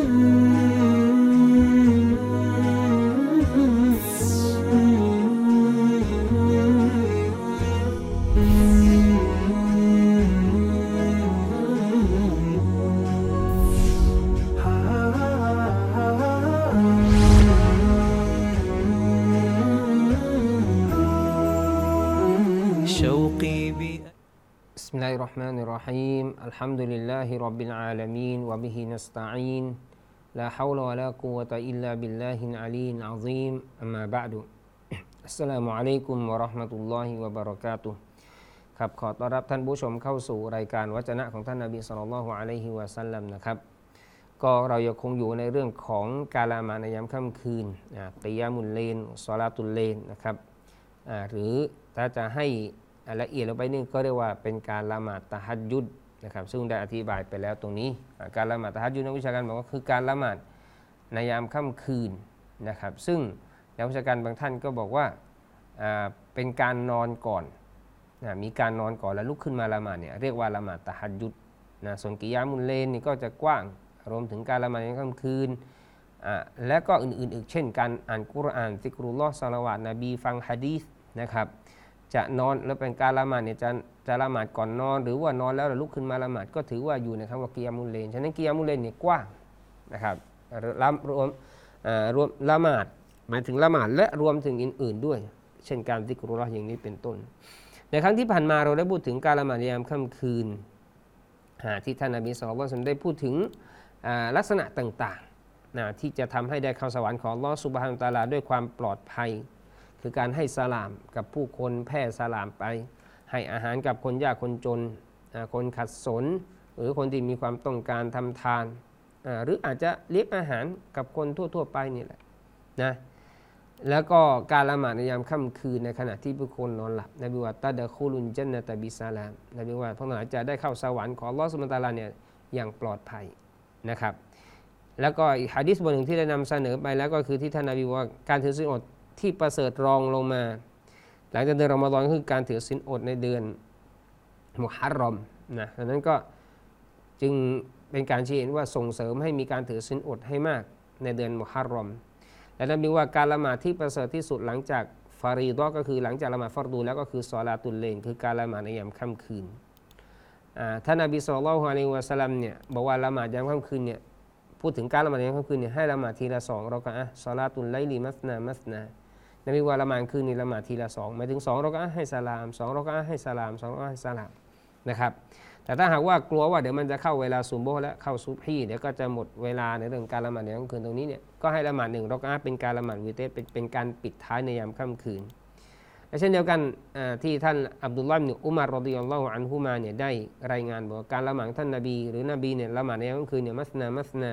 بسم الله الرحمن الرحيم. الحمد لله رب العالمين وبه نستعين. لا حول ولا قوة إلا بالله العلي العظيم أما بعد السلام عليكم ورحمة الله وبركاته ครับขอต้อนรับท่านผู้ชมเข้าสู่รายการวัจนะของท่านนาบีสุลต่านละฮ์อะลัยฮิวะสัลลัมนะครับก็เรายังคงอยู่ในเรื่องของการละมาในยามค่ำคืนตียามุลเลนสลาตุลเลนนะครับหรือถ้าจะให้ละเอียดลงไปนี่ก็เรียกว่าเป็นการละหมาดตะฮัดยุด นะครับซึ่งได้อธิบายไปแล้วตรงนี้ การละหมาดตะฮัดยุนักวิชาการบอกว่าคือการละหมาดในยามค่ำคืนนะครับซึ่งนักวิชาการบางท่านก็บอกว่าเป็นการนอนก่อนนะมีการนอนก่อนแล้วลุกขึ้นมาละหมาดเนี่ยเรียกว่าละหมาดตะฮัดยุดนะส่วนกิยามุลเลนนี่ก็จะกว้างรวมถึงการละหมาดในค่ำคืนและก็อื่นๆอีกเช่นการอ่านกุรอานซิกรุลลอฮ์สลาวาตนบีฟังฮะดีษนะครับ จะนอนแล้วเป็นการละหมาดเนี่ยจะจะละหมาดก่อนนอน หรือว่านอนแล้วลุกขึ้นมาละหมาดก็ถือว่าอยู่ในคำว่ากิยามุลเลนฉะนั้นกิยามุลเลนเนี่ยกว้างนะครับรวมรวมละหมาดหมายถึงละหมาดและรวมถึงอื่นๆด้วย เช่นการซิกรุลลอฮ์อย่างนี้เป็นต้น ในครั้งที่ผ่านมาเราได้พูดถึงการละหมาดยามค่ำคืนที่ท่านนบีสุลต่านได้พูดถึงลักษณะต่างๆที่จะทำให้ได้เข้าสวรรค์ของลอสุบฮานตาลาด้วยความปลอดภัย คือการให้สลามกับผู้คนแพร่สลามไป ให้อาหารกับคนยากคนจน คนขัดสน หรือคนที่มีความต้องการทำทาน หรืออาจจะเลี้ยงอาหารกับคนทั่ว ๆ ไปนี่แหละนะแล้วก็การละหมาดในยามค่ำคืนในขณะที่ผู้คนนอนหลับนบีว่าตาดะคูลุนจันนตบิสลามนบีว่าพวกเราจะได้เข้าสวรรค์ของลอสุมตาลาเนี่ยอย่างปลอดภัยนะครับ แล้วก็อีกฮะดิษบทหนึ่งที่ได้นำเสนอไปแล้วก็คือที่ท่านนบีว่าการถือศีลอด ที่ประเสริฐรองลงมา หลังจากเดือนรอมฎอนคือการถือศีลอดในเดือนมุฮัรรอมนะดังนั้นก็จึงเป็นการชี้เห็นว่าส่งเสริมให้มีการถือศีลอดให้มากในเดือนมุฮัรรอม และนั้นมีว่าการละหมาดที่ประเสริฐที่สุดหลังจากฟารีดอก็คือหลังจากละหมาดฟารดูแล้วก็คือซอลาตุลเลนคือการละหมาดในยามค่ำคืนท่านนบีสุลต่านฮะลิวะสัลลัมเนี่ยบอกว่าละหมาดยามค่ำคืนเนี่ยพูดถึงการละหมาดยามค่ำคืนเนี่ยให้ละหมาดทีละสองเราก็อะซอลาตุลไลลีมัสนามัสนา นบีว่าละหมาดคืนนี่ละหมาดทีละสองหมายถึงสองเราก็ให้สลามสองเราก็ให้สลามสองเราก็ให้สลามนะครับแต่ถ้าหากว่ากลัวว่าเดี๋ยวมันจะเข้าเวลาซุมโบและเข้าซุพีเดี๋ยวก็จะหมดเวลาในเรื่องการละหมาดในค่ำคืนตรงนี้เนี่ยก็ให้ละหมาดหนึ่งเราก็เป็นการละหมาดวิเตเป็นเป็นการปิดท้ายในยามค่ำคืนและเช่นเดียวกันที่ท่านอับดุลลาห์นุอุมารรอดิยัลลอฮุอันฮุมาเนี่ยได้รายงานบอกการละหมาดท่านนบี หรือนบีเนี่ยละหมาดในยามค่ำคืนเนี่ยมัสนามัสนา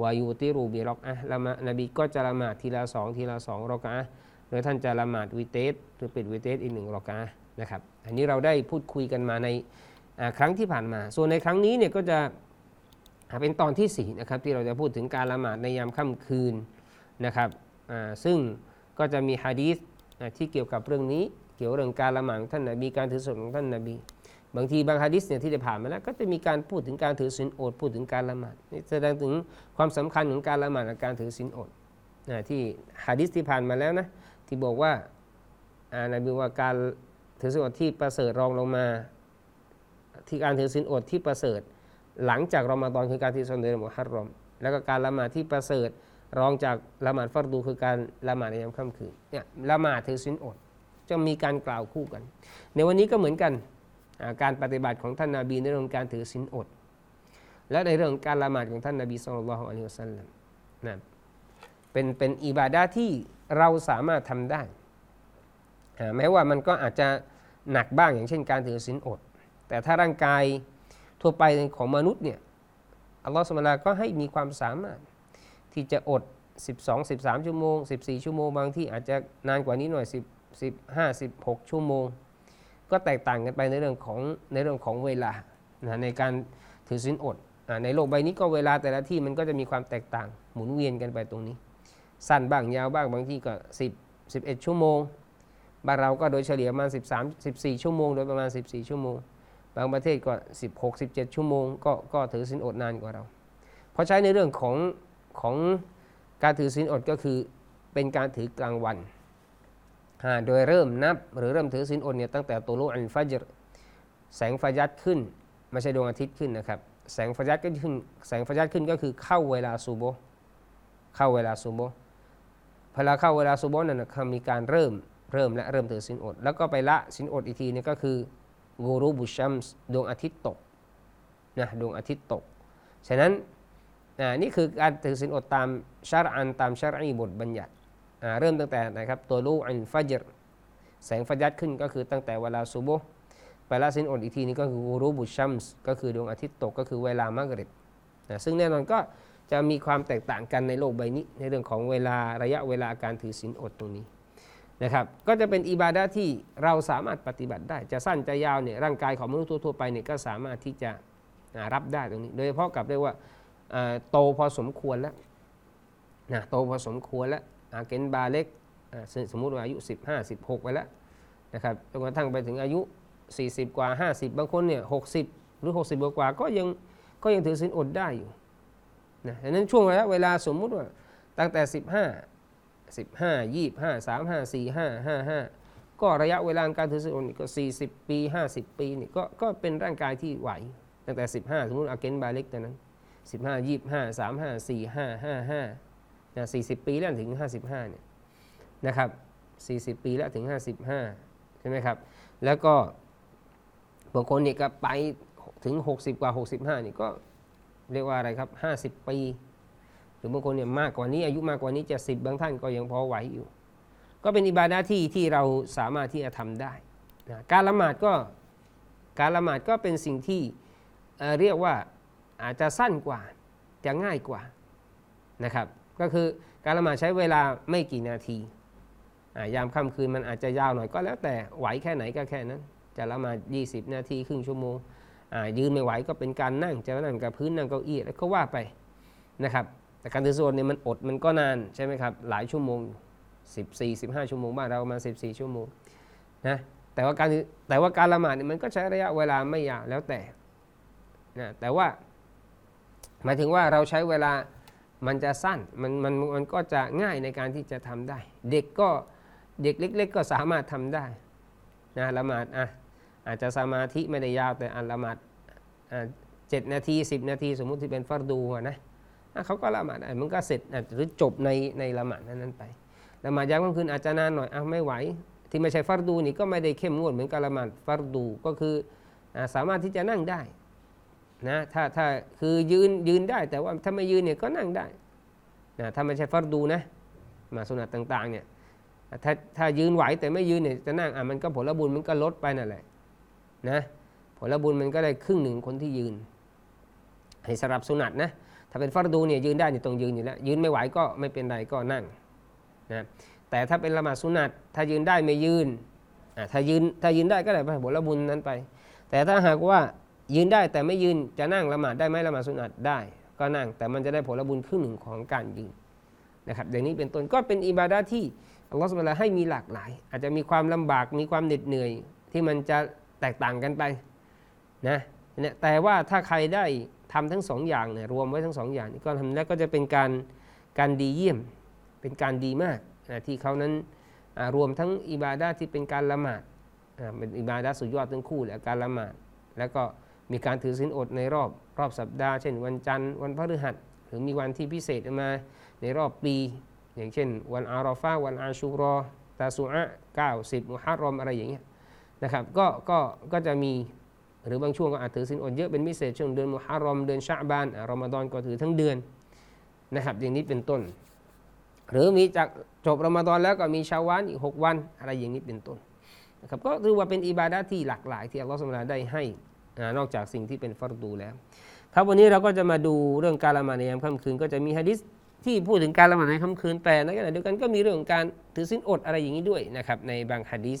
วายูติรูบิรอกอะละมานบีก็จะละหมาดทีละสองทีละสองรอกอะ โดยท่านจะละหมาดวิเตสหรือปิดวิเตสอีกหนึ่งรอกานะครับ อันนี้เราได้พูดคุยกันมาในครั้งที่ผ่านมา ส่วนในครั้งนี้เนี่ยก็จะเป็นตอนที่4นะครับที่เราจะพูดถึงการละหมาดในยามค่ำคืนนะครับซึ่งก็จะมีฮะดีษที่เกี่ยวกับเรื่องนี้ เกี่ยวเรื่องการละหมาดท่านนบีการถือศีลของท่านนบี บางทีบางฮะดิษเนี่ยที่ได้ผ่านมาแล้วก็จะมีการพูดถึงการถือศีลอดพูดถึงการละหมาดนี่แสดงถึงความสำคัญของการละหมาดและการถือศีลอดที่ฮะดิษที่ผ่านมาแล้วนะ ที่บอกว่าอ่านบีว่าการถือศีลอดที่ประเสริฐรองลงมา ที่การถือศีลอดที่ประเสริฐ หลังจากรอมฎอนคือการที่สนเดือนมุฮัรรอม แล้วก็การละหมาดที่ประเสริฐรองจากละหมาดฟัรดูคือการละหมาดในยามค่ำคืนเนี่ยละหมาดถือศีลอดจะมีการกล่าวคู่กัน ในวันนี้ก็เหมือนกันการปฏิบัติของท่านนาบีในเรื่องการถือศีลอด และในเรื่องการละหมาดของท่านนาบีสุลต่านละฮ์อัลลอฮฺสัลลัมนะ เป็นเป็นอิบาดาที่เราสามารถทำได้ แม้ว่ามันก็อาจจะหนักบ้างอย่างเช่นการถือศีลอด แต่ถ้าร่างกายทั่วไปของมนุษย์เนี่ยอัลลอฮฺสุลตานก็ให้มีความสามารถที่จะอด 12 13 ชั่วโมง 14 ชั่วโมง บางที่อาจจะนานกว่านี้หน่อย 10 15 16 ชั่วโมง ก็แตกต่างกันไปในเรื่องของในเรื่องของเวลานะในการถือศีลอด ในโลกใบนี้ก็เวลาแต่ละที่มันก็จะมีความแตกต่างหมุนเวียนกันไปตรงนี้ สั้นบ้างยาวบ้างบางที่ก็ 10 11 ชั่วโมงบ้านเราก็โดยเฉลี่ยประมาณ 13 14 ชั่วโมง โดยประมาณ 14 ชั่วโมง บางประเทศก็ 16 17 ชั่วโมง ก็ก็ถือสินอดนานกว่าเรา เพราะใช้ในเรื่องของของการถือศีลอดก็คือเป็นการถือกลางวัน โดยเริ่มนับหรือเริ่มถือศีลอดเนี่ยตั้งแต่ตัวโลอัลฟัจรแสงฟายัดขึ้นไม่ใช่ดวงอาทิตย์ขึ้นนะครับ แสงฟายัดก็ขึ้นแสงฟายัดขึ้นก็คือเข้าเวลาซูโบเข้าเวลาซูโบ พอเราเข้าเวลาซูบฮ์นั่นนะครับมีการเริ่มเริ่มและเริ่มถือศีลอด แล้วก็ไปละศีลอดอีกทีนึงก็คือกูรูบุชัมส์ดวงอาทิตย์ตกนะดวงอาทิตย์ตก ฉะนั้นอ่านี่คือการถือศีลอดตามชาร์อันตามชาร์อีบทบัญญัติอ่าเริ่มตั้งแต่นะครับตัวลูอันฟัจรแสงฟัจัดขึ้นก็คือตั้งแต่เวลาซูโบฮ์ไปละศีลอดอีกทีนี้ก็คือกูรูบุชัมส์ก็คือดวงอาทิตย์ตกก็คือเวลามะกริบนะซึ่งแน่นอนก็ จะมีความแตกต่างกันในโลกใบนี้ ในเรื่องของเวลาระยะเวลาการถือศีลอดตรงนี้นะครับ ก็จะเป็นอิบาดะที่เราสามารถปฏิบัติได้ จะสั้นจะยาวเนี่ยร่างกายของมนุษย์ทั่วไปเนี่ยก็สามารถที่จะรับได้ตรงนี้ โดยเฉพาะกับเรียกว่าโตพอสมควรแล้วนะโตพอสมควรแล้วอาเกนบาเล็กสมมุติว่าอายุ 15 16 ไปแล้วนะครับจนกระทั่งไปถึงอายุ 40 กว่า 50 บางคนเนี่ย60 หรือ 60 กว่าก็ยังก็ยังถือศีลอดได้อยู่ นะดังนั้นช่วงระยะเวลาสมมุติว่าตั้งแต่ 15สิบห้ายี่ห้าสามห้าสี่ห้าห้าห้าก็ระยะเวลาการถือศีลอดนี่ก็สี่สิบปีห้าสิบปีนี่ก็ก็เป็นร่างกายที่ไหว ตั้งแต่สิบห้าสมมติอาเกนบาเล็กแตอนนั้นสิบห้ายี่ห้าสามห้าสี่ห้าห้าห้านะสี่สิบปีแล้วถึงห้าสิบห้าเนี่ยนะครับสี่สิบปีแล้วถึงห้าสิบห้าใช่ไหมครับ แล้วก็บางคนเนี่ก็ไปถึงหกสิบกว่าหกสิบห้านี่ก็ เรียกว่าอะไรครับห้าสิบปี หรือบางคนเนี่ยมากกว่านี้อายุมากกว่านี้จะสิบบางท่านก็ยังพอไหวอยู่ ก็เป็นอิบาดะห์ที่ที่เราสามารถที่จะทำได้นะการละหมาดก็การละหมาดก็เป็นสิ่งที่เเรียกว่าอาจจะสั้นกว่าจะง่ายกว่านะครับ ก็คือการละหมาดใช้เวลาไม่กี่นาทียามค่ำคืนมันอาจจะยาวหน่อยก็แล้วแต่ไหวแค่ไหนก็แค่นั้น จะละหมาด 20 นาทีครึ่งชั่วโมง ยืนไม่ไหวก็เป็นการนั่งจะนั่งกับพื้นนั่งเก้าอี้แล้วก็ว่าไปนะครับ แต่การถือศีลอดเนี่ยมันอดมันก็นานใช่ไหมครับหลายชั่วโมง 14 15 ชั่วโมงบ้านเราประมาณ14 ชั่วโมงนะแต่ว่าการแต่ว่าการละหมาดเนี่ยมันก็ใช้ระยะเวลาไม่ยาวแล้วแต่นะแต่ว่าหมายถึงว่าเราใช้เวลามันจะสั้นมันมันมันก็จะง่ายในการที่จะทำได้ เด็กก็เด็กเล็ก ๆ ก็สามารถทำได้นะละหมาดอะ อาจจะสมาธิไม่ได้ยาวแต่อันละหมาดเจ็ดนาที10นาที สมมุติที่เป็นฟัรดูนะเขาก็ละหมาดมันก็เสร็จหรือจบในในละหมาดนั้นไปละหมาดยามค่ำคืนอาจจะนานหน่อยอไม่ไหว ที่ไม่ใช่ฟัรดูนี่ก็ไม่ได้เข้มงวดเหมือนกับละหมาดฟัรดูก็คืออสามารถที่จะนั่งได้นะถ้าถ้าคือยืนยืนได้ แต่ว่าถ้าไม่ยืนเนี่ยก็นั่งได้นะถ้าไม่ใช่ฟัรดูนะมาสุนัตต่างๆเนี่ยถ้าถ้ายืนไหวแต่ไม่ยืนเนี่ยจะนั่งอะมันก็ผลบุญมันก็ลดไปนั่นแหละ นะผลบุญมันก็ได้ครึ่งหนึ่งคนที่ยืนให้สำหรับสุนัตนะถ้าเป็นฟัรดูเนี่ยยืนได้เนี่ต้องยืนอยู่แล้ว ยืนไม่ไหวก็ไม่เป็นไรก็นั่งนะแต่ถ้าเป็นละหมาดสุนัตถ้ายืนได้ไม่ยืนถ้ายืนถ้ายืนได้ก็ได้ไปผลบุญนั้นไป แต่ถ้าหากว่ายืนได้แต่ไม่ยืนจะนั่งละหมาดได้ไหมละหมาดสุนัตได้ ก็นั่งแต่มันจะได้ผลบุญครึ่งหนึ่งของการยืนนะครับอย่างนี้เป็นต้นก็เป็นอิบาดะห์ที่อัลลอฮฺสุบฮานะฮูวลาให้มีหลากหลาย อาจจะมีความลำบากมีความเหน็ดเหนื่อยที่มันจะ แตกต่างกันไปนะเนี่ยแต่ว่าถ้าใครได้ทำทั้งสองอย่างเนี่ยรวมไว้ทั้งสองอย่างก็ทำแล้วก็จะเป็นการการดีเยี่ยมเป็นการดีมากนะที่เขานั้นรวมทั้งอิบาดะห์ที่เป็นการละหมาดเป็นอิบาดะห์สุดยอดทั้งคู่และการละหมาด แล้วก็มีการถือศีลอดในรอบรอบสัปดาห์ เช่น วันจันทร์วันพฤหัสหรือมีวันที่พิเศษมาในรอบปี อย่างเช่น วันอาราฟาวันอาชูรอตาสุอะเก้าสิบมุฮัรรอมอะไรอย่างเงี้ย นะครับก็ก็ก็จะมีหรือบางช่วงก็อาจถือศีลอดเยอะเป็นพิเศษช่วงเดือนมุฮัรรอมเดือนชะบานอรอมฎอนก็ถือทั้งเดือนนะครับ อย่างนี้เป็นต้น หรือมีจากจบรอมฎอนแล้วก็มีชาวานอีก 6 วันอะไรอย่างนี้เป็นต้นนะครับก็ถือว่าเป็นอิบาดะที่หลากหลาย ที่อัลลอฮฺสุบฮานาได้ให้นอกจากสิ่งที่เป็นฟัรดูแล้ว ครับวันนี้เราก็จะมาดูเรื่องการละหมาดในยามค่ำคืน ก็จะมีฮะดิษที่พูดถึงการละหมาดในค่ำคืนแต่ในขณะเดียวกันก็มีเรื่องของการถือศีลอดอะไรอย่างนี้ด้วยนะครับในบางฮะดิษ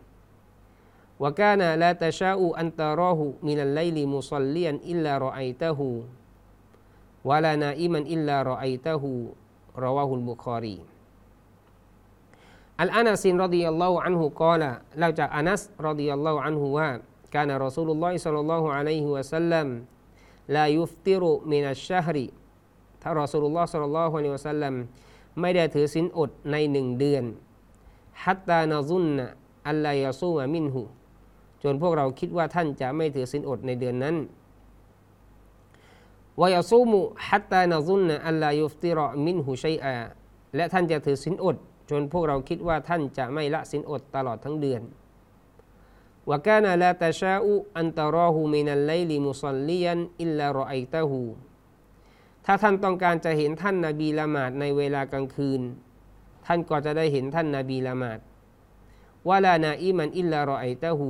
وكان لا تشاء أن تراه من الليل مصليا إلا رأيته ولا نائما إلا رأيته رواه البخاري อัลอานัสินรดิยัลลอฮุอันฮุกอละเล่าจากอานัสรดิยัลลอฮุอันฮุว่าการรอซูลุลลอฮิสัลลัลลอฮุอะลัยฮิวะสัลลัมลายุฟติรุมินัชชะฮริถ้ารอซูลุลลอฮ์สัลลัลลอฮุอะลัยฮิวะสัลลัมไม่ได้ถือศีลอดในหนึ่งเดือนฮัตตานาซุนนะอัลลายาซูมามินหู จนพวกเราคิดว่าท่านจะไม่ถือศีลอดในเดือนนั้นวายาซูมุฮัตตานาซุนนะอัลลายุฟติรอมินหูชัยอาและท่านจะถือศีลอด จนพวกเราคิดว่าท่านจะไม่ละศีลอดตลอดทั้งเดือนวกานาลาตาชาอุอันตารอหูมินัลไลลิมุซัลลียันอิลลารอไอตาหูถ้าท่านต้องการจะเห็นท่านนาบีละหมาดในเวลากลางคืน ท่านก็จะได้เห็นท่านนาบีละหมาดวะลานาอิมันอิลลารอไอตาหู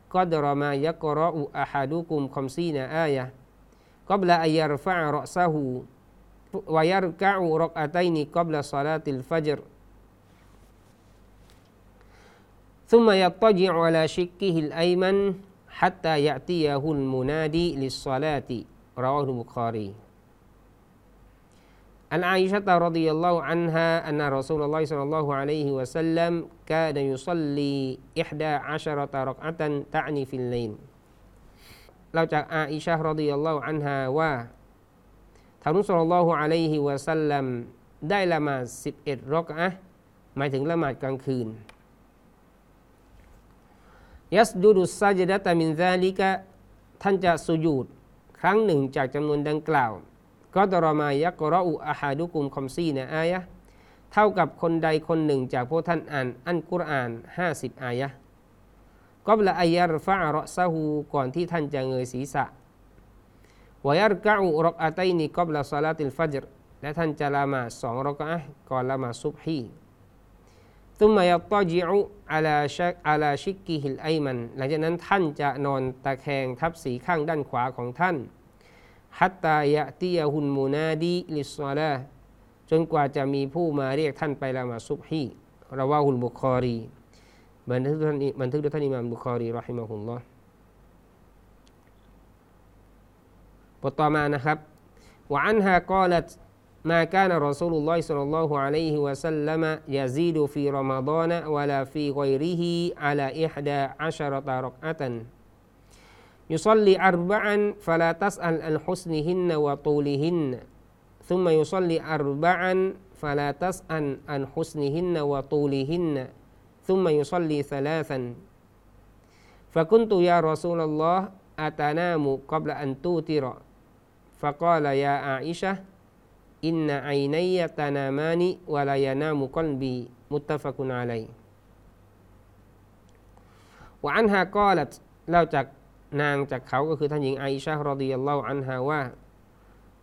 قدر ما يقرأ أحدكم خمسين آية قبل أن يرفع رأسه ويركع ركعتين قبل صلاة الفجر. ثم يضطجع على شكه الأيمن حتى يأتيه المنادي للصلاة. رواه البخاري. عن عائشة رضي الله عنها أن رسول الله صلى الله عليه وسلم كان يصلي إحدى عشرة ركعة تعني في الليل เราจากอาอิชะรดิยัลลอฮุอันฮาว่าท่านนุสลลอฮุอะลัยฮิวะสัลลัมได้ละหมาด11รอกอะห์หมายถึงละหมาดกลางคืนยัสดูดุซาจดะตามินซาลิกะท่านจะสุญูดครั้งหนึ่งจากจำนวนดังกล่าว ก็ตรมายักรออุอาฮาดุกุมคอมซีนะอายะเท่ากับคนใดคนหนึ่งจากพวกท่านอ่าน อันกุรอาน 50 อายะก็ละอายะรฟะรอซาหูก่อนที่ท่านจะเงยศีรษะวยัรกะอุรอกอาตัยนีกอบละซาลาติลฟัจรและท่านจะละมาสองรอกะก่อนละมาซุบฮีตุมายตอจิอุอาลาชักอาลาชิกกิฮิลไอมัน หลังจากนั้นท่านจะนอนตะแคงทับสีข้างด้านขวาของท่าน ฮัตตายะติยาฮุนมูนาดีลิสซาลาจนกว่าจะมีผู้มาเรียกท่านไปละหมาดซุบฮีเราว่าฮุลบุคอรีบันทึกท่านบันทึกด้วยท่านอิมามบุคอรีรอฮิมะฮุลลอฮ์บทต่อมานะครับวะอันฮะกาลัต ما كان رسول الله صلى الله عليه وسلم يزيد في رمضان ولا في غيره على إحدى عشرة ركعة يصلي أربعا فلا تسأل عن حسنهن وطولهن. ثم يصلي أربعا فلا تسأل عن حسنهن وطولهن. ثم يصلي ثلاثا. فكنت يا رسول الله أتنام قبل أن توتر. فقال يا عائشة إن عيني تنامان ولا ينام قلبي. متفق عليه. وعنها قالت لو تك นางจากเขาก็คือท่านหญิงไอชาฮ์รดิยัลลอฮุอันฮาว่า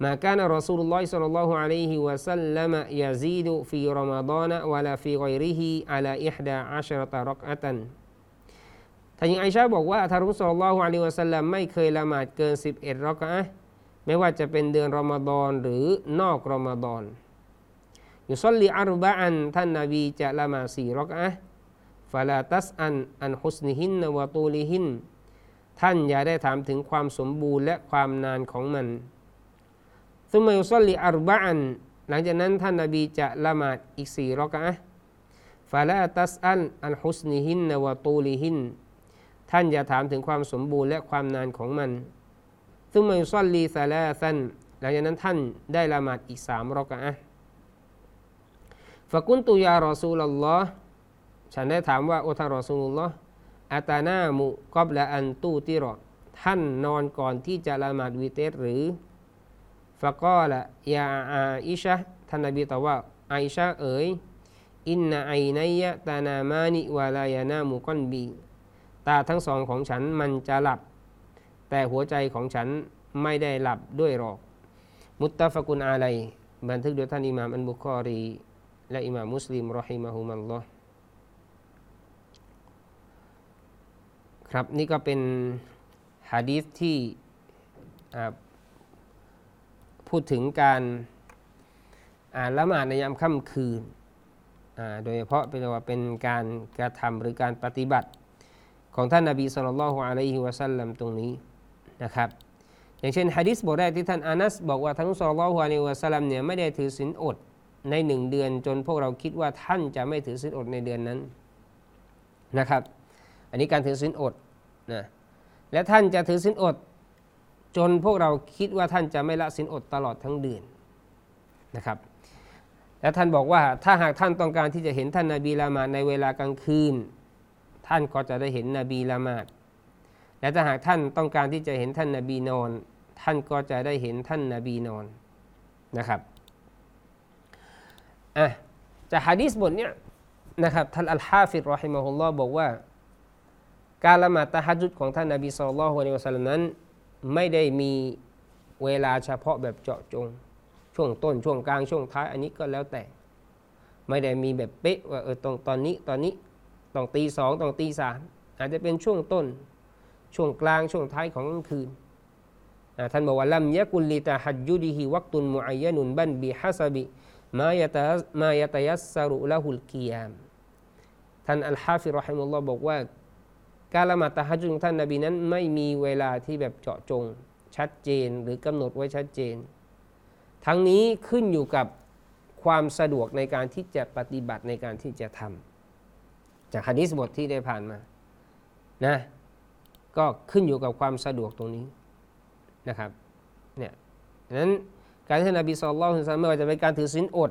มาการรอสูลุลลอฮิสัลลัลลอฮุอะลัยฮิวะสัลลัมยาซีดฟีรอมฎอนวะลาฟีกอยริฮิอะลาอิฮดาอัชรตะรักอะตันท่านหญิงไอชาบอกว่าทารุสลลอฮุอะลัยฮิวะสัลลัมไม่เคยละหมาดเกิน 11รักอะไม่ว่าจะเป็นเดือนรอมฎอนหรือนอกรอมฎอนยุซลลีอารบะอันท่านนบีจะละหมาดสี่รักอะฟาลาตัสอันอันฮุสนิฮินนวะตูลิฮิน ท่านอย่าได้ถามถึงความสมบูรณ์และความนานของมันซุมมายุซอลลีอารบะอัน หลังจากนั้นท่านนาบีจะละหมาดอีกสี่รักะฟาลาตัสอันอันฮุสนิฮินนวะตูลิฮิน ท่านอย่าถามถึงความสมบูรณ์และความนานของมันซึ่งมายุซอลลีซาลาซันหลังจากนั้นท่านได้ละหมาดอีกสามรอกะฟะกุนตุยารอซูลลอฮ์ฉันได้ถามว่าโอทารอซูลุลลอฮ์ อาตานามุกอบละอันตูติรอท่านนอนก่อนที่จะละหมาดวิเตรหรือฟะกอละยาอาอิชะท่านนบีตอบว่าไอชะเอ๋ยอินนาไอนัยะตานามานิวาลายานามุกอนบี ตาทั้งสองของฉันมันจะหลับ แต่หัวใจของฉันไม่ได้หลับด้วยหรอก มุตตะฟกุนอาลัยบันทึกโดยท่านอิหม่ามอันบุคอรี และอิหม่ามมุสลิมรอฮิมะฮุมัลลอฮ์ ครับนี่ก็เป็นฮะดีษที่พูดถึงการละหมาดในยามค่ำคืน โดยเฉพาะเป็นว่าเป็นการกระทำหรือการปฏิบัติของท่านนาบีสุลต่านละฮ์อะลัยฮิวะสัลลัมตรงนี้นะครับอย่างเช่นฮะดิษบทแรกที่ท่านอานัสบอกว่าท่านสุลต่านละฮ์อะลัยฮิวะสัลลัมเนี่ยไม่ได้ถือศีลอดในหนึ่งเดือนจนพวกเราคิดว่าท่านจะไม่ถือศีลอดในเดือนนั้นนะครับ อันนี้การถือศีลอดนะและท่านจะถือศีลอด จนพวกเราคิดว่าท่านจะไม่ละศีลอดตลอดทั้งเดือนนะครับและท่านบอกว่าถ้าหากท่านต้องการที่จะเห็นท่านนาบีละหมาดในเวลากลางคืน ท่านก็จะได้เห็นนบีละหมาดและถ้าหากท่านต้องการที่จะเห็นท่านนาบีนอน ท่านก็จะได้เห็นท่านนาบีนอนนะครับอะจากฮะดีษบทเนี้ยนะครับท่านอัลฮาฟิรรอฮิมะฮุลลอฮ์บอกว่า การละหมาดตะฮัจุดของท่านนาบีสุลต่านละฮ์วะลัสลลัมนั้น ไม่ได้มีเวลาเฉพาะแบบเจาะจง ช่วงต้นช่วงกลางช่วงท้ายอันนี้ก็แล้วแต่ ไม่ได้มีแบบเป๊ะว่าเออตรงตอนนี้ตอนนี้ต้องตีสองต้องตีสามอาจจะเป็นช่วงต้นช่วงกลางช่วงท้ายของกลางคืนท่านบอกว่าลัมยะกุลลิตาฮัจยุดิฮิวักตุนมุอัยนุนบันบิฮัสบิมายะตามายะตยัสสรุละหุลกิยามท่านอัลฮาฟิรอฮิมุลลอฮ์บอกว่า การละหมาดตะฮัจญุดของท่านนบีนั้น ไม่มีเวลาที่แบบเจาะจง ชัดเจนหรือกำหนดไว้ชัดเจน ทั้งนี้ขึ้นอยู่กับความสะดวกในการที่จะปฏิบัติในการที่จะทำจากฮะดิษบทที่ได้ผ่านมานะก็ขึ้นอยู่กับความสะดวกตรงนี้นะครับเนี่ยนั้นการที่นบีสุลต่านไม่ว่าจะเป็นการถือศีลอด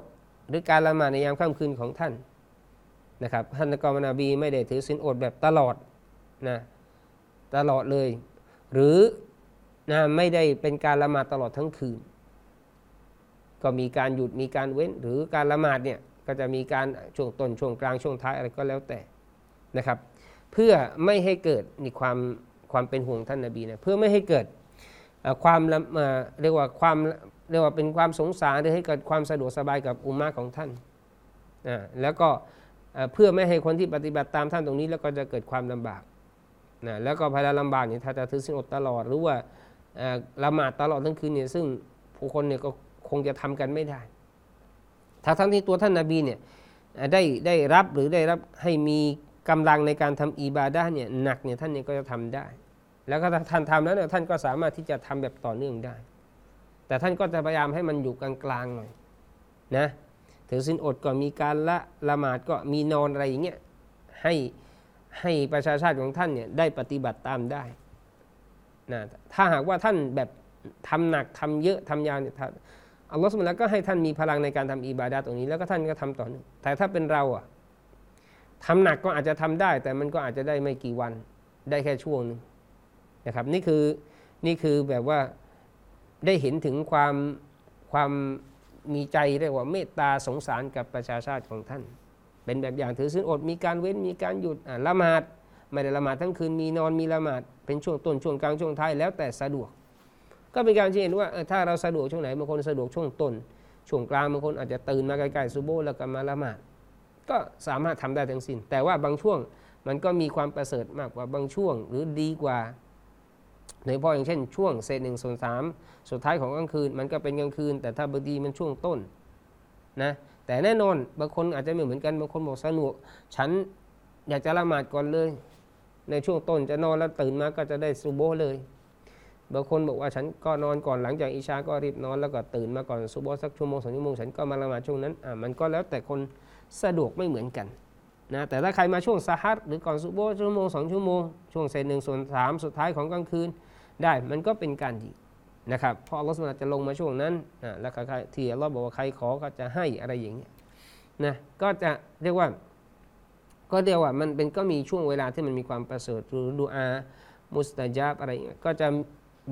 หรือการละหมาดในยามค่ำคืนของท่านนะครับท่านกอมนบีไม่ได้ถือศีลอดแบบตลอด นะตลอดเลย หรือนะไม่ได้เป็นการละหมาดตลอดทั้งคืน ก็มีการหยุดมีการเว้น หรือการละหมาดเนี่ยก็จะมีการช่วงต้นช่วงกลางช่วงท้ายอะไรก็แล้วแต่นะครับ เพื่อไม่ให้เกิดนี่ความความเป็นห่วงท่านนาบีนะเพื่อไม่ให้เกิดความเรียกว่าความเรียกว่าเป็นความสงสารหรือให้เกิดความสะดวกสบายกับอุมมาของท่านนะแล้วก็เพื่อไม่ให้คนที่ปฏิบัติตามท่านตรงนี้ แล้วก็จะเกิดความลำบาก นะแล้วก็ภายในลำบากเนี่ยถ้าจะถือสินอดตลอดหรือว่าละหมาดตลอดทั้งคืนเนี่ยซึ่งผู้คนเนี่ยก็คงจะทำกันไม่ได้ถ้าทั้งที่ตัวท่านนาบีเนี่ยได้ได้รับหรือได้รับให้มีกำลังในการทำอีบาดาเนี่ยหนักเนี่ยท่านเนี่ยก็จะทำได้ แล้วก็ท่านทำแล้วเนี่ยท่านก็สามารถที่จะทำแบบต่อเนื่องได้ แต่ท่านก็จะพยายามให้มันอยู่กลางๆหน่อยนะถือสินอดก็มีการละละหมาดก็มีนอนอะไรอย่างเงี้ยให้ ให้ประชาชาติของท่านเนี่ยได้ปฏิบัติตามได้นะถ้าหากว่าท่านแบบทำหนักทำเยอะทำยาวเนี่ยอัลลอฮฺสุบานก็ให้ท่านมีพลังในการทำอิบาดาตรงนี้ แล้วก็ท่านก็ทำต่อเนื่องแต่ถ้าเป็นเราอะทำหนักก็อาจจะทำได้ แต่มันก็อาจจะได้ไม่กี่วันได้แค่ช่วงนึงนะครับนี่คือนี่คือแบบว่าได้เห็นถึงความความมีใจเรียกว่าเมตตาสงสารกับประชาชาติของท่าน เป็นแบบอย่างถือศีลอดมีการเว้นมีการหยุดละหมาดไม่ได้ละหมาดทั้งคืนมีนอนมีละหมาดเป็นช่วงต้นช่วงกลางช่วงท้ายแล้วแต่สะดวก ก็เป็นการชี้เห็นว่าถ้าเราสะดวกช่วงไหนบางคนสะดวกช่วงต้นช่วงกลางบางคนอาจจะตื่นมาใกล้ๆซูโบแล้วก็มาละหมาดก็สามารถทำได้ทั้งสิ้น แต่ว่าบางช่วงมันก็มีความประเสริฐมากกว่าบางช่วงหรือดีกว่าโดยเฉพาะอย่างเช่นช่วงเศษหนึ่งส่วนสามสุดท้ายของกลางคืนมันก็เป็นกลางคืน แต่ถ้าบางทีมันช่วงต้นนะ แต่แน่นอนบางคนอาจจะไม่เหมือนกันบางคนบอกสนุกฉันอยากจะละหมาดก่อนเลย ในช่วงต้นจะนอนแล้วตื่นมาก็จะได้ซูโบเลย บางคนบอกว่าฉันก็นอนก่อนหลังจากอิชาก็รีบนอนแล้วก็ตื่นมาก่อนซุบฮ์สักชั่วโมงสองชั่วโมงฉันก็มาละหมาดช่วงนั้นอ่ามันก็แล้วแต่คนสะดวกไม่เหมือนกันนะแต่ถ้าใครมาช่วงสฮัดหรือก่อนซุบฮ์ชั่วโมงสองชั่วโมงช่วงเศษหนึ่งส่วนสามสุดท้ายของกลางคืนได้มันก็เป็นการดี นะครับเพราะอัลลอฮฺจะลงมาช่วงนั้นอ่าแล้วใครที่อัลลอฮ์บอกว่าใครขอก็จะให้อะไรอย่างเงี้ยนะก็จะเรียกว่าก็เรียกว่ามันเป็นก็มีช่วงเวลาที่มันมีความประเสริฐหรือดูอามุสตาจาบอะไรก็จะ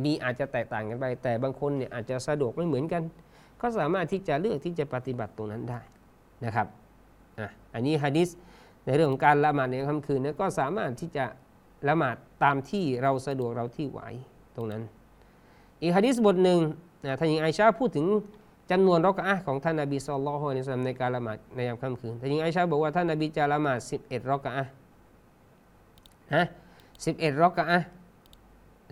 มีอาจจะแตกต่างกันไป แต่บางคนเนี่ยอาจจะสะดวกไม่เหมือนกัน ก็สามารถที่จะเลือกที่จะปฏิบัติตรงนั้นได้นะครับอะอันนี้ฮะดิษในเรื่องของการละหมาดในค่ำคืนเนี่ยก็สามารถที่จะละหมาดตามที่เราสะดวกเราที่ไหวตรงนั้น อีกฮะดิษบทหนึ่งนะท่านหญิงไอชาพูดถึงจำนวนรอกอะของท่านนบีสุลต่านละฮ์ในสลัมในการละหมาดในยามค่ำคืนท่านหญิงไอชาบอกว่าท่านนบีจะละหมาด11รอกะอะห์ฮะ11รอกอะ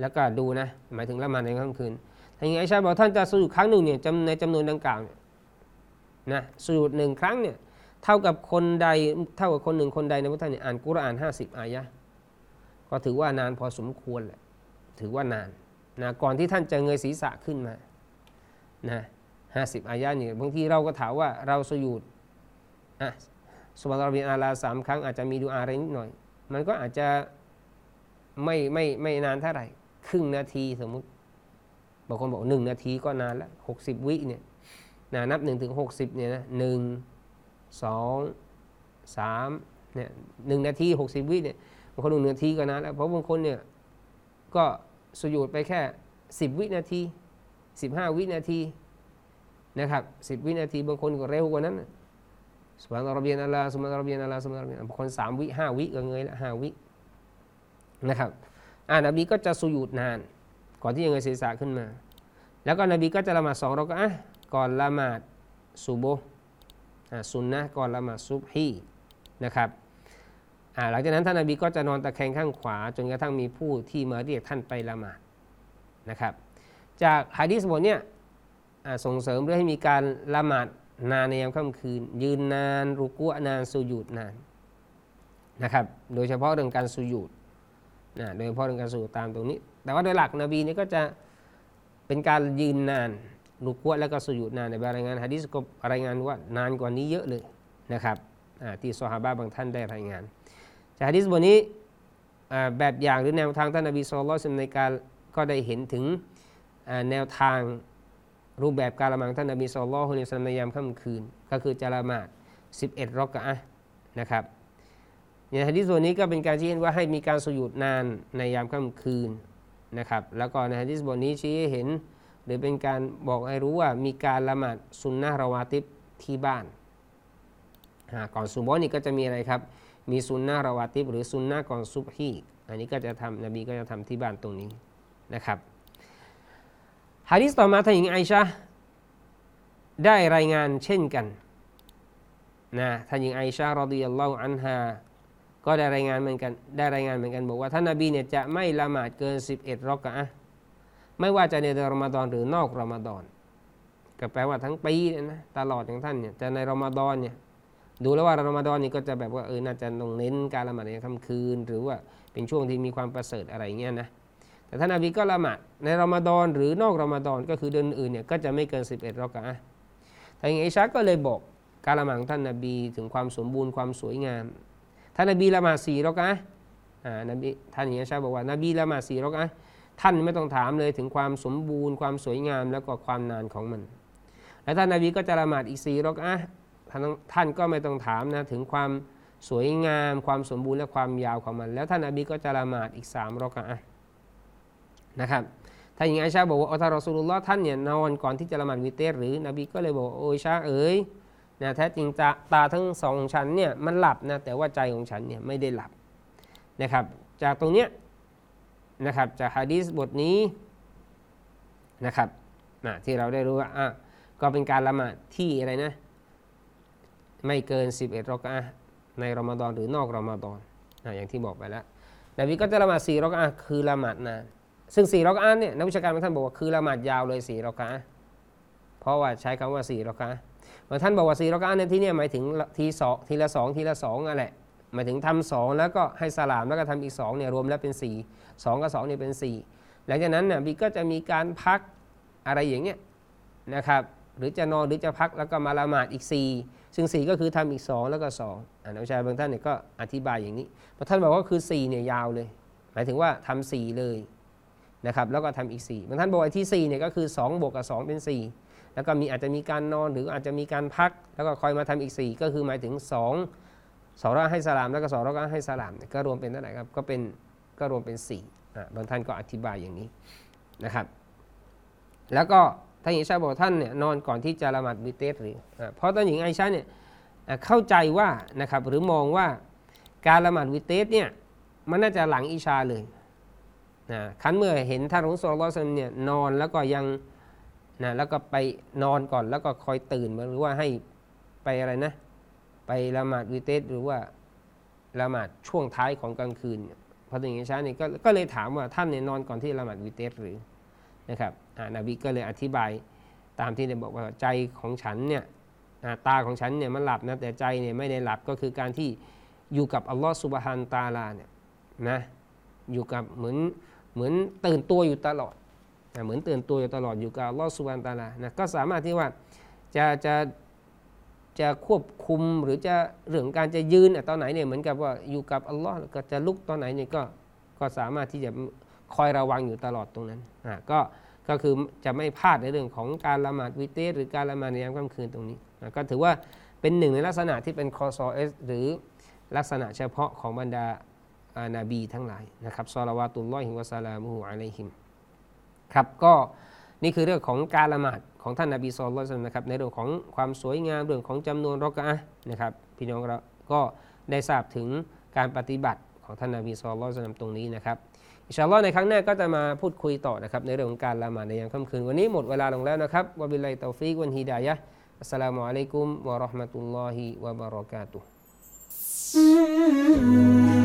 แล้วก็ดูนะ หมายถึงละหมาดในค่ำคืนท่านหญิงไอชาบอกท่านจะสุญูดครั้งหนึ่งเนี่ยจำในจำนวนดังกล่าวเนี่ยนะสุญูดหนึ่งครั้งเนี่ยเท่ากับคนใดเท่ากับคนหนึ่งคนใดในพระท่านเนี่ยอ่านกุรอาน50อายะก็ถือว่านานพอสมควรแหละถือว่านาน นะก่อนที่ท่านจะเงยศีรษะขึ้นมานะห้าสิบอายะนี่บางทีเราก็ถามว่าเราสยุดอะสุบฮานะบิอาลาสามครั้งอาจจะมีดูอาอะไรนิดหน่อย มันก็อาจจะไม่ไม่ไม่นานเท่าไหร่ ครึ่งนาทีสมมุติบางคนบอกหนึ่งนาทีก็นานล้วหกสิบวิเนี่ยนะนับหนึ่งถึงหกสิบเนี่ยนะหนึ่งสองสามเนี่ยหนึ่งนาทีหกสิบวิเนี่ยบางคนหนึ่งนาทีก็นานแล้วเพราะบางคนเนี่ยก็ สยุดไปแค่สิบวินาทีสิบห้าวินาทีนะครับสิบวินาทีบางคนก็เร็วกว่านั้นสุบานอรเบียนอัลลาสุบานอรเบียนอัลลาสุบานอรเบียนบางคนสามวิห้าวิก็เงยละห้าวินะครับอ่านบีก็จะสุยุดนาน ก่อนที่จะเงยศีรษะขึ้นมา แล้วก็นบีก็จะละหมาดสองเราก็อะก่อนละหมาดซูโบสุนนะก่อนละหมาดซุบฮีนะครับ หลังจากนั้นท่านนบีก็จะนอนตะแคงข้างขวา จนกระทั่งมีผู้ที่มาเรียกท่านไปละหมาดนะครับ จากฮะดีษบทเนี้ยส่งเสริมเพื่อให้มีการละหมาดนานในยามค่ำคืน ยืนนานรุกุนานสุญูดนานนะครับโดยเฉพาะเรื่องการสุญูดนะโดยเฉพาะเรื่องการสุญูดตามตรงนี้ แต่ว่าโดยหลักนบีนี่ก็จะเป็นการยืนนานรุกุแล้วก็สุญูดนานในบางรายงานฮะดีษก็รายงานว่านานกว่านี้เยอะเลยนะครับที่ซอฮาบะบางท่านได้รายงาน จากฮะดีษบทนี้แบบอย่างหรือแนวทางท่านนบีสุลต่านในการก็ได้เห็นถึงแนวทางรูปแบบการละหมาดท่านนบีสุลต่านในสันยามค่ำคืน ก็คือจะละหมาด 11รอกะอะนะครับในฮะดีษส่วนนี้ก็เป็นการชี้เห็นว่าให้มีการสุยุดนานในยามค่ำคืนนะครับแล้วก็ในฮะดีษบทนี้ชี้ให้เห็น หรือเป็นการบอกให้รู้ว่ามีการละหมาดสุนนะราวาติบที่บ้านก่อนซุบฮ์นี่ก็จะมีอะไรครับ มีซุนนะราวาติบหรือซุนนะก่อนซุบฮีอันนี้ก็จะทำนบีก็จะทำที่บ้านตรงนี้นะครับฮะดิษต่อมาท่านหญิงไอชาได้รายงานเช่นกันนะท่านหญิงไอชารอดิยัลลอฮุอันฮาก็ได้รายงานเหมือนกันได้รายงานเหมือนกันบอกว่าท่านนบีเนี่ยจะไม่ละหมาดเกิน 11รอกะอะไม่ว่าจะในเดือนรอมฎอนหรือนอกรอมฎอนก็แปลว่าทั้งปีเนี่ยนะตลอดอย่างท่านเนี่ยจะในรอมฎอนเนี่ย ดูแล้วว่ารอมฎอนนี่ก็จะแบบว่าเออน่าจะต้องเน้นการละหมาดในค่ำคืน หรือว่าเป็นช่วงที่มีความประเสริฐอะไรเงี้ยนะแต่ท่านอบีก็ละหมาดในรอมฎอนหรือนอกรอมฎอนก็คือเดือนอื่นเนี่ยก็จะไม่เกิน 11รอกะอะท่านอิชาก็เลยบอกการละหมาดของท่านนบีถึงความสมบูรณ์ความสวยงาม ท่านนบีละหมาดสี่รอกะอ่านบีท่านอิชาบอกว่านบีละหมาดสี่รอกะท่านไม่ต้องถามเลยถึงความสมบูรณ์ความสวยงามแล้วก็ความนานของมัน และท่านนบีก็จะละหมาดอีกสี่รอกะ ท่านก็ไม่ต้องถามนะถึงความสวยงามความสมบูรณ์และความยาวของมัน แล้วท่านนบีก็จะละหมาดอีกสามรอกะนะครับท่านหญิงไอชาบอกว่าอัลลอฮ์รอสูลุลลอฮ์ท่านเนี่ยนอนก่อนที่จะละหมาดวิเตรหรือนบีก็เลยบอกโอ้ยชาเอ๋ยนะแท้จริงตาตาทั้งสองของฉันเนี่ยมันหลับนะแต่ว่าใจของฉันเนี่ยไม่ได้หลับนะครับจากตรงเนี้ยนะครับจากฮะดีษบทนี้นะครับนะที่เราได้รู้ว่าอะก็เป็นการละหมาดที่อะไรนะ ไม่เกิน 11รอกอะในรอมฎอนหรือนอกรอมฎอนนะอย่างที่บอกไปแล้วนบีก็จะละหมาด4รอกอะคือละหมาดนานซึ่งสี่รอกอันเนี่ยนักวิชาการบางท่านบอกว่าคือละหมาดยาวเลยสี่รอกอะเพราะว่าใช้คำว่าสี่รอกอะบางท่านบอกว่าสี่รอกอะในที่นี้หมายถึงทีสองทีละสองทีละสองอะไรหละหมายถึงทำสองแล้วก็ให้สลามแล้วก็ทำอีกสองเนี่ยรวมแล้วเป็นสี่สองกับสองเนี่ยเป็นสี่หลังจากนั้นนบีก็จะมีการพักอะไรอย่างเงี้ยนะครับหรือจะนอนหรือจะพักแล้วก็มาละหมาดอีกสี่ ซึ่งสี่ก็คือทำอีกสองแล้วก็สองนักวิชาบางท่านเนี่ยก็อธิบายอย่างนี้บางท่านบอกว่าคือสี่เนี่ยยาวเลย หมายถึงว่าทำสี่เลยนะครับแล้วก็ทำอีก 4 บางท่านบอกว่าที่4เนี่ยก็คือ 2 บวกกับ 2 เป็น 4 แล้วก็มีอาจจะมีการนอนหรืออาจจะมีการพัก แล้วก็คอยมาทำอีก 4 ก็คือหมายถึง2สองรอให้สลาม แล้วก็สองรอให้สลามก็รวมเป็นเท่าไหร่ครับก็เป็นก็รวมเป็น4อ่าบางท่านก็อธิบายอย่างนี้นะครับ แล้วก็ ท่านหญิงชาบอกท่านเนี่ยนอนก่อนที่จะละหมาดบิเตสหรือเพราะท่านหญิงไอชาเนี่ยเข้าใจว่านะครับหรือมองว่าการละหมาดวิเตสเนี่ยมันน่าจะหลังอิชาเลยนะคันเมื่อเห็นท่านของสุลต่านเนี่ยนอนแล้วก็ยังนะแล้วก็ไปนอนก่อนแล้วก็คอยตื่นมาหรือว่าให้ไปอะไรนะ ไปละหมาดวิเตสหรือว่าละหมาดช่วงท้ายของกลางคืนเนี่ยพอถึงอิชาเนี่ยก็ก็เลยถามว่าท่านเนี่ยนอนก่อนที่ละหมาดวิเตสหรือนะครับ นบีก็เลยอธิบายตามที่ได้บอกว่าใจของฉันเนี่ยตาของฉันเนี่ยมันหลับนะแต่ใจเนี่ยไม่ได้หลับก็คือการที่อยู่กับอัลลอฮ์สุบฮานตาลาเนี่ยนะอยู่กับเหมือนเหมือนตื่นตัวอยู่ตลอดนะเหมือนตื่นตัวอยู่ตลอดอยู่กับอัลลอฮ์สุบฮานตาลานะก็สามารถที่ว่าจะจะจะควบคุมหรือจะเรื่องการจะยืนอะตอนไหนเนี่ยเหมือนกับว่าอยู่กับอัลลอฮ์ก็จะลุกตอนไหนเนี่ยก็ก็สามารถที่จะคอยระวังอยู่ตลอดตรงนั้นอะก็ ก็คือจะไม่พลาดในเรื่องของการละหมาดวิเตสหรือการละหมาดในยามค่ำคืนตรงนี้นะก็ถือว่าเป็นหนึ่งในลักษณะที่เป็นคอซอเอสหรือลักษณะเฉพาะของบรรดาอานาบีทั้งหลายนะครับซอลาวาตุลลอฮิวะซาลามุฮุอะลัยฮิมครับก็นี่คือเรื่องของการละหมาดของท่านนาบีصلى الله عليه وسلمนะครับในเรื่องของความสวยงามเรื่องของจำนวนรอกะนะครับพี่น้องเราก็ได้ทราบถึงการปฏิบัติของท่านนาบีصلى الله عليه وسلمตรงนี้นะครับ إن شاء اللهในครั้งหน้าก็จะมาพูดคุยต่อนะครับ ในเรื่องของการละหมาดในยามค่ำคืน วันนี้หมดเวลาลงแล้วนะครับوبالله التوفيق والهداية السلام عليكم ورحمة الله وبركاته